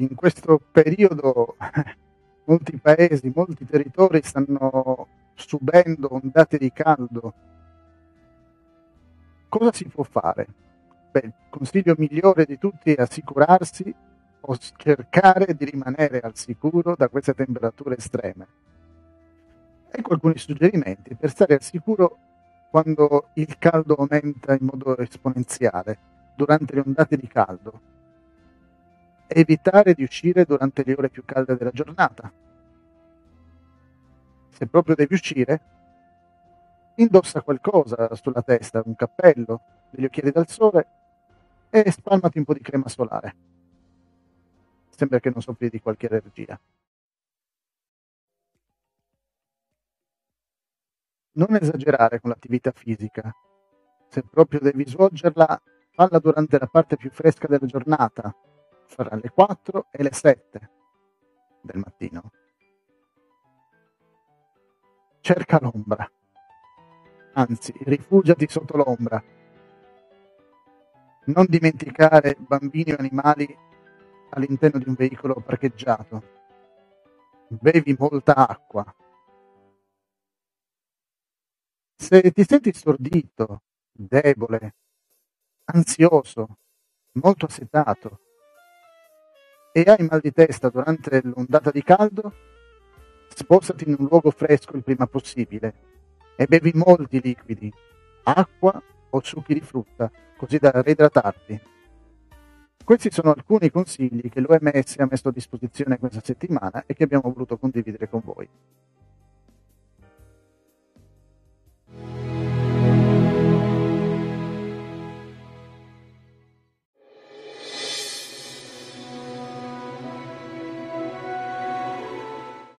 in questo periodo molti paesi, molti territori stanno subendo ondate di caldo. Cosa si può fare? Beh, il consiglio migliore di tutti è assicurarsi o cercare di rimanere al sicuro da queste temperature estreme. Ecco alcuni suggerimenti per stare al sicuro quando il caldo aumenta in modo esponenziale, durante le ondate di caldo. Evitare di uscire durante le ore più calde della giornata. Se proprio devi uscire, indossa qualcosa sulla testa, un cappello, degli occhiali dal sole e spalmati un po' di crema solare. Sembra che non soffri di qualche allergia. Non esagerare con l'attività fisica. Se proprio devi svolgerla, falla durante la parte più fresca della giornata, fra le 4 e le 7 del mattino. Cerca l'ombra. Anzi, rifugiati sotto l'ombra. Non dimenticare bambini o animali all'interno di un veicolo parcheggiato. Bevi molta acqua. Se ti senti stordito, debole, ansioso, molto assetato e hai mal di testa durante l'ondata di caldo, spostati in un luogo fresco il prima possibile e bevi molti liquidi, acqua o succhi di frutta, così da reidratarti. Questi sono alcuni consigli che l'OMS ha messo a disposizione questa settimana e che abbiamo voluto condividere con voi.